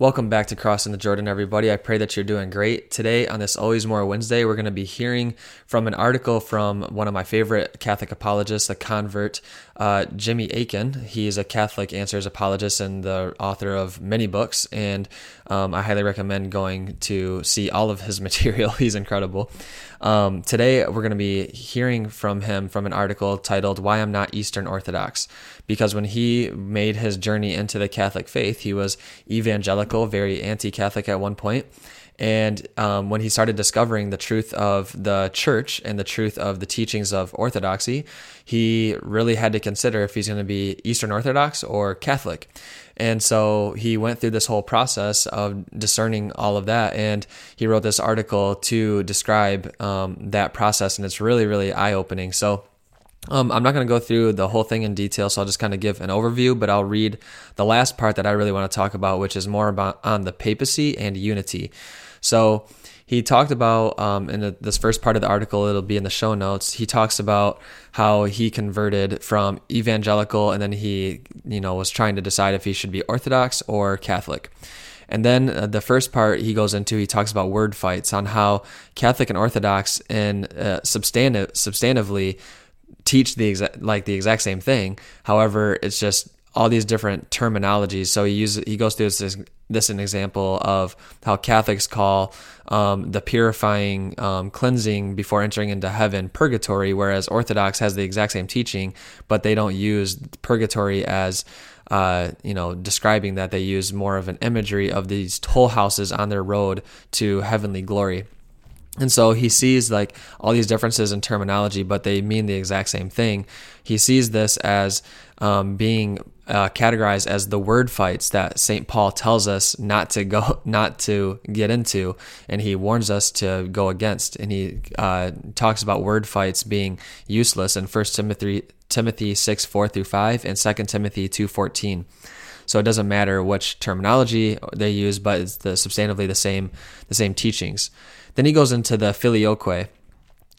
Welcome back to Crossing the Jordan, everybody. I pray that you're doing great. Today, on this Always More Wednesday, we're going to be hearing from an article from one of my favorite Catholic apologists, a convert, uh, Jimmy Akin. He's a Catholic Answers apologist and the author of many books, and um, I highly recommend going to see all of his material. He's incredible. Um, today, we're going to be hearing from him from an article titled Why I'm Not Eastern Orthodox. Because when he made his journey into the Catholic faith, he was evangelical, very anti Catholic at one point. And um, when he started discovering the truth of the church and the truth of the teachings of Orthodoxy, he really had to consider if he's going to be Eastern Orthodox or Catholic. And so he went through this whole process of discerning all of that. And he wrote this article to describe um, that process. And it's really, really eye opening. So um, I'm not going to go through the whole thing in detail, so I'll just kind of give an overview, but I'll read the last part that I really want to talk about, which is more about on the papacy and unity. So he talked about um, in the, this first part of the article it'll be in the show notes he talks about how he converted from evangelical and then he you know was trying to decide if he should be orthodox or catholic and then uh, the first part he goes into he talks about word fights on how catholic and orthodox in uh, substantive substantively teach the exact like the exact same thing however it's just all these different terminologies. So he uses he goes through this this an example of how Catholics call um, the purifying um, cleansing before entering into heaven purgatory, whereas Orthodox has the exact same teaching, but they don't use purgatory as uh, you know describing that. They use more of an imagery of these toll houses on their road to heavenly glory. And so he sees like all these differences in terminology, but they mean the exact same thing. He sees this as um, being uh, categorized as the word fights that St. Paul tells us not to go, not to get into, and he warns us to go against. And he uh, talks about word fights being useless in 1 Timothy Timothy 6 4 through 5 and 2 Timothy 2 14. So it doesn't matter which terminology they use, but it's the substantively the same the same teachings. Then he goes into the filioque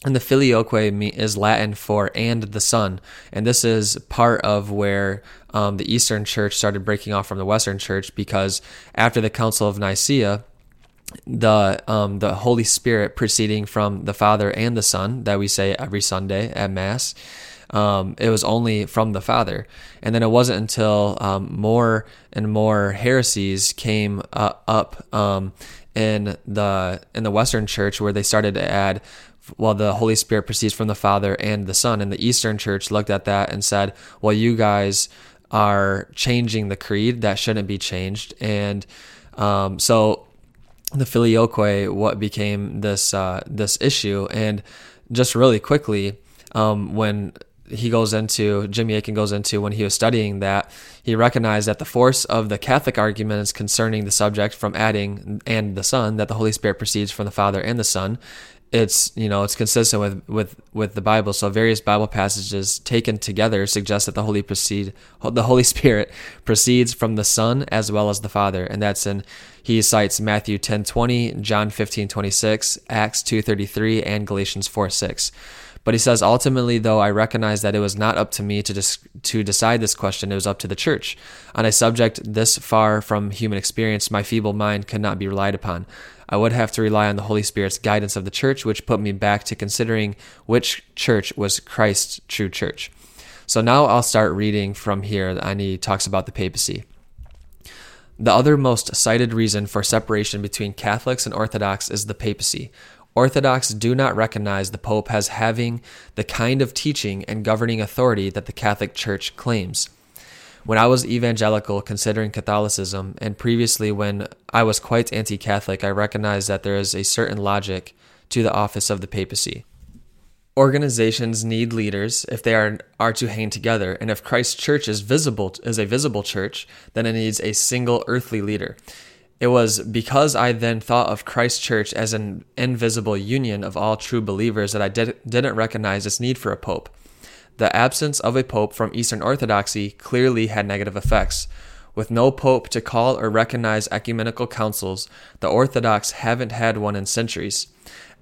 and the filioque is Latin for and the Son. And this is part of where um, the Eastern Church started breaking off from the Western Church because after the Council of Nicaea, the um, the Holy Spirit proceeding from the Father and the Son that we say every Sunday at Mass. Um, it was only from the Father, and then it wasn't until um, more and more heresies came uh, up um, in the in the Western Church where they started to add well, the Holy Spirit proceeds from the Father and the Son. And the Eastern Church looked at that and said, well, you guys are changing the creed. That shouldn't be changed. And um, so the filioque, what became this uh, this issue, and just really quickly, um, when he goes into Jimmy Akin goes into when he was studying that he recognized that the force of the Catholic arguments concerning the subject from adding and the Son that the Holy Spirit proceeds from the Father and the Son it's you know it's consistent with with with the Bible. So various Bible passages taken together suggest that the Holy proceed the Holy Spirit proceeds from the Son as well as the Father, and that's in he cites Matthew ten twenty, John fifteen twenty six, Acts two thirty three, and Galatians four six. But he says, ultimately, though, I recognize that it was not up to me to, dis- to decide this question. It was up to the church. On a subject this far from human experience, my feeble mind could not be relied upon. I would have to rely on the Holy Spirit's guidance of the church, which put me back to considering which church was Christ's true church. So now I'll start reading from here, and he talks about the papacy. The other most cited reason for separation between Catholics and Orthodox is the papacy. Orthodox do not recognize the Pope as having the kind of teaching and governing authority that the Catholic Church claims. When I was evangelical, considering Catholicism, and previously when I was quite anti Catholic, I recognized that there is a certain logic to the office of the papacy. Organizations need leaders if they are, are to hang together, and if Christ's church is visible is a visible church, then it needs a single earthly leader. It was because I then thought of Christ's church as an invisible union of all true believers that I did, didn't recognize its need for a pope. The absence of a pope from Eastern Orthodoxy clearly had negative effects. With no pope to call or recognize ecumenical councils, the Orthodox haven't had one in centuries.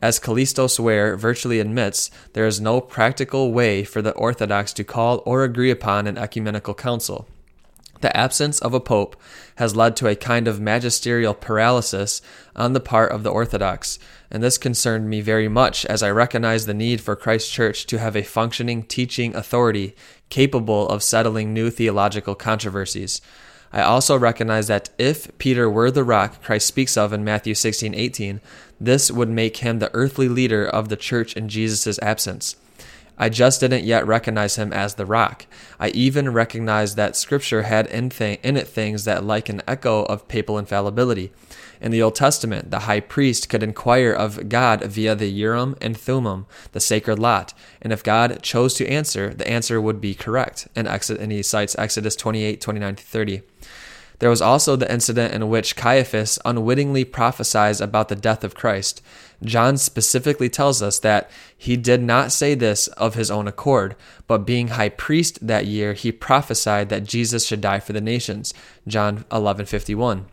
As Kallistos Ware virtually admits, there is no practical way for the Orthodox to call or agree upon an ecumenical council. The absence of a pope has led to a kind of magisterial paralysis on the part of the Orthodox, and this concerned me very much as I recognized the need for Christ Church to have a functioning teaching authority capable of settling new theological controversies. I also recognize that if Peter were the rock Christ speaks of in Matthew 16:18, this would make him the earthly leader of the church in Jesus' absence. I just didn't yet recognize him as the rock. I even recognized that Scripture had in, th- in it things that like an echo of papal infallibility. In the Old Testament, the high priest could inquire of God via the Urim and Thummim, the sacred lot, and if God chose to answer, the answer would be correct. And, Exodus, and he cites Exodus 28, 29 30. There was also the incident in which Caiaphas unwittingly prophesied about the death of Christ. John specifically tells us that he did not say this of his own accord, but being high priest that year, he prophesied that Jesus should die for the nations. John 11:51.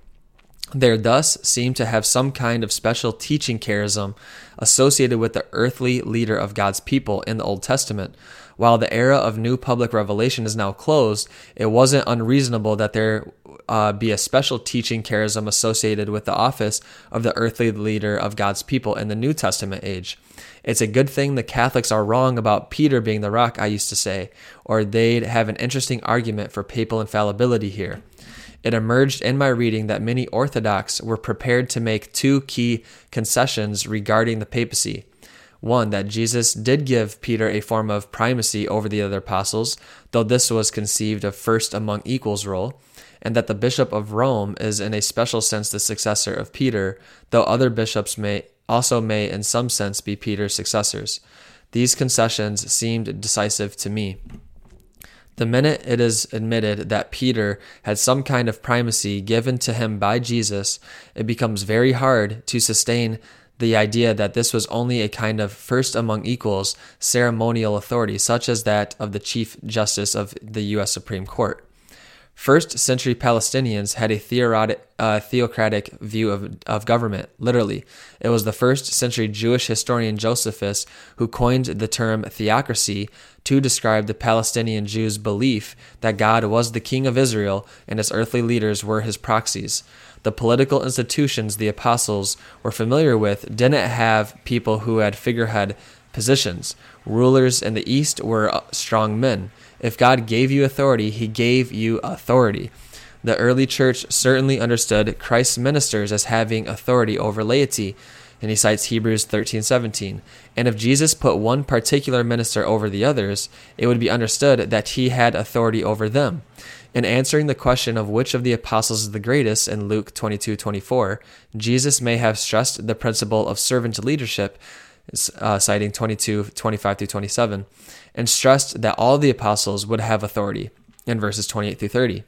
There thus seemed to have some kind of special teaching charism associated with the earthly leader of God's people in the Old Testament. While the era of new public revelation is now closed, it wasn't unreasonable that there uh, be a special teaching charism associated with the office of the earthly leader of God's people in the New Testament age. It's a good thing the Catholics are wrong about Peter being the rock, I used to say, or they'd have an interesting argument for papal infallibility here. It emerged in my reading that many Orthodox were prepared to make two key concessions regarding the papacy. One, that Jesus did give Peter a form of primacy over the other apostles, though this was conceived of first among equals role and that the bishop of Rome is in a special sense the successor of Peter, though other bishops may also may in some sense be Peter's successors. These concessions seemed decisive to me. The minute it is admitted that Peter had some kind of primacy given to him by Jesus, it becomes very hard to sustain the idea that this was only a kind of first among equals ceremonial authority, such as that of the Chief Justice of the U.S. Supreme Court. First century Palestinians had a theocratic, uh, theocratic view of, of government, literally. It was the first century Jewish historian Josephus who coined the term theocracy to describe the Palestinian Jews' belief that God was the king of Israel and his earthly leaders were his proxies. The political institutions the apostles were familiar with didn't have people who had figurehead positions. Rulers in the East were uh, strong men. If God gave you authority, he gave you authority. The early church certainly understood Christ's ministers as having authority over laity, and he cites Hebrews 13:17. And if Jesus put one particular minister over the others, it would be understood that he had authority over them. In answering the question of which of the apostles is the greatest in Luke 22:24, Jesus may have stressed the principle of servant leadership, uh, citing 22:25 through 27 and stressed that all the apostles would have authority in verses 28 through 30.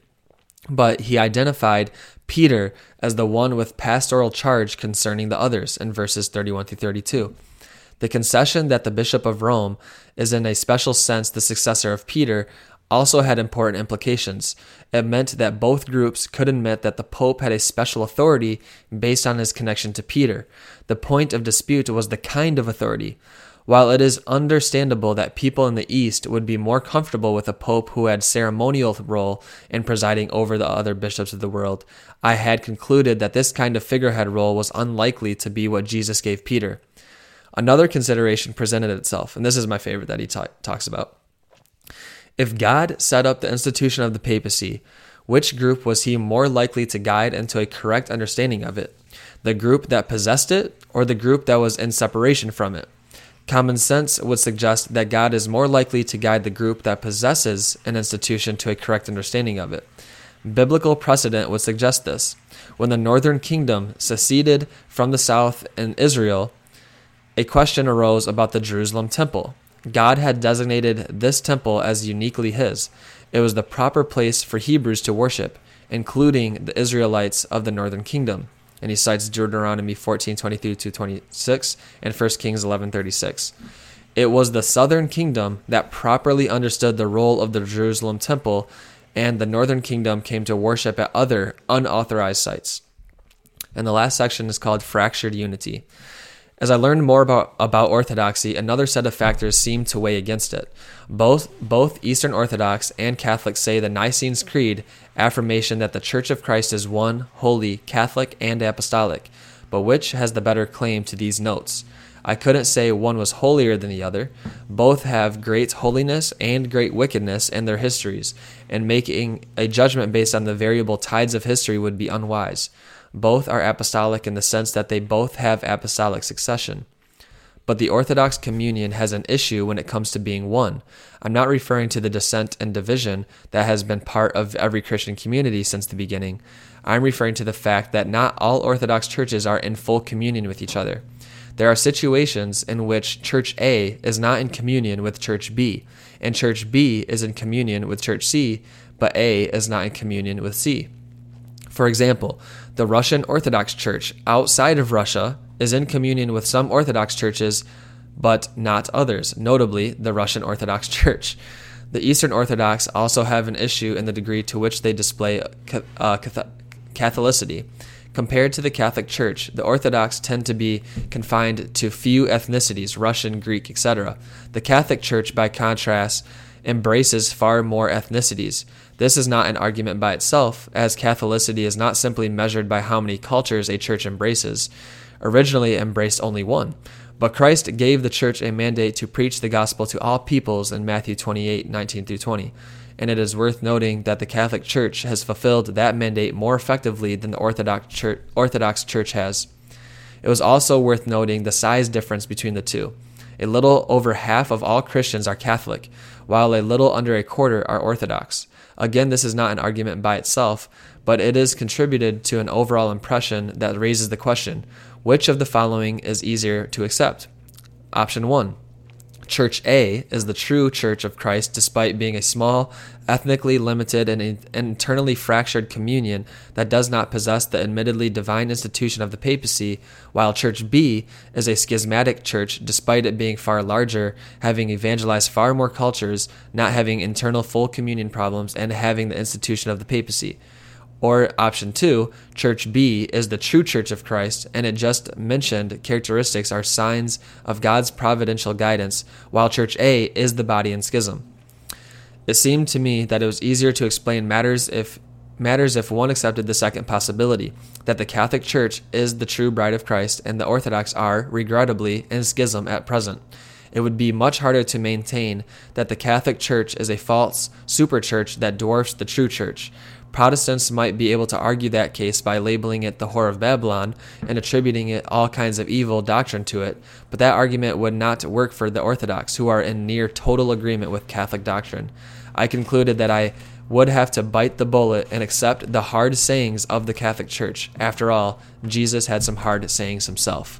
But he identified Peter as the one with pastoral charge concerning the others in verses 31 through 32. The concession that the Bishop of Rome is in a special sense the successor of Peter also had important implications. It meant that both groups could admit that the Pope had a special authority based on his connection to Peter. The point of dispute was the kind of authority. While it is understandable that people in the East would be more comfortable with a pope who had ceremonial role in presiding over the other bishops of the world, I had concluded that this kind of figurehead role was unlikely to be what Jesus gave Peter. Another consideration presented itself, and this is my favorite that he ta- talks about. If God set up the institution of the papacy, which group was he more likely to guide into a correct understanding of it? The group that possessed it, or the group that was in separation from it? Common sense would suggest that God is more likely to guide the group that possesses an institution to a correct understanding of it. Biblical precedent would suggest this. When the northern kingdom seceded from the south in Israel, a question arose about the Jerusalem temple. God had designated this temple as uniquely his. It was the proper place for Hebrews to worship, including the Israelites of the northern kingdom and he cites Deuteronomy 14, 23 to 26 and 1 Kings 11, 36. It was the southern kingdom that properly understood the role of the Jerusalem temple, and the northern kingdom came to worship at other unauthorized sites. And the last section is called Fractured Unity. As I learned more about, about Orthodoxy, another set of factors seemed to weigh against it. Both, both Eastern Orthodox and Catholics say the Nicene Creed affirmation that the Church of Christ is one, holy, Catholic, and apostolic. But which has the better claim to these notes? I couldn't say one was holier than the other. Both have great holiness and great wickedness in their histories, and making a judgment based on the variable tides of history would be unwise. Both are apostolic in the sense that they both have apostolic succession. But the Orthodox communion has an issue when it comes to being one. I'm not referring to the dissent and division that has been part of every Christian community since the beginning. I'm referring to the fact that not all Orthodox churches are in full communion with each other. There are situations in which Church A is not in communion with Church B, and Church B is in communion with Church C, but A is not in communion with C. For example, the Russian Orthodox Church outside of Russia is in communion with some Orthodox churches, but not others, notably the Russian Orthodox Church. The Eastern Orthodox also have an issue in the degree to which they display uh, Catholicity. Compared to the Catholic Church, the Orthodox tend to be confined to few ethnicities Russian, Greek, etc. The Catholic Church, by contrast, embraces far more ethnicities. This is not an argument by itself, as Catholicity is not simply measured by how many cultures a church embraces. Originally, it embraced only one. But Christ gave the church a mandate to preach the gospel to all peoples in Matthew 28 19 through 20. And it is worth noting that the Catholic Church has fulfilled that mandate more effectively than the Orthodox Church, Orthodox Church has. It was also worth noting the size difference between the two. A little over half of all Christians are Catholic, while a little under a quarter are Orthodox. Again, this is not an argument by itself, but it is contributed to an overall impression that raises the question which of the following is easier to accept? Option 1 Church A is the true Church of Christ despite being a small, ethnically limited, and internally fractured communion that does not possess the admittedly divine institution of the papacy, while Church B is a schismatic church despite it being far larger, having evangelized far more cultures, not having internal full communion problems, and having the institution of the papacy. Or option two, Church B is the true Church of Christ, and it just mentioned characteristics are signs of God's providential guidance, while Church A is the body in schism. It seemed to me that it was easier to explain matters if matters if one accepted the second possibility, that the Catholic Church is the true bride of Christ and the Orthodox are, regrettably, in schism at present. It would be much harder to maintain that the Catholic Church is a false superchurch that dwarfs the true church. Protestants might be able to argue that case by labeling it the Whore of Babylon and attributing it all kinds of evil doctrine to it, but that argument would not work for the Orthodox, who are in near total agreement with Catholic doctrine. I concluded that I would have to bite the bullet and accept the hard sayings of the Catholic Church. After all, Jesus had some hard sayings himself.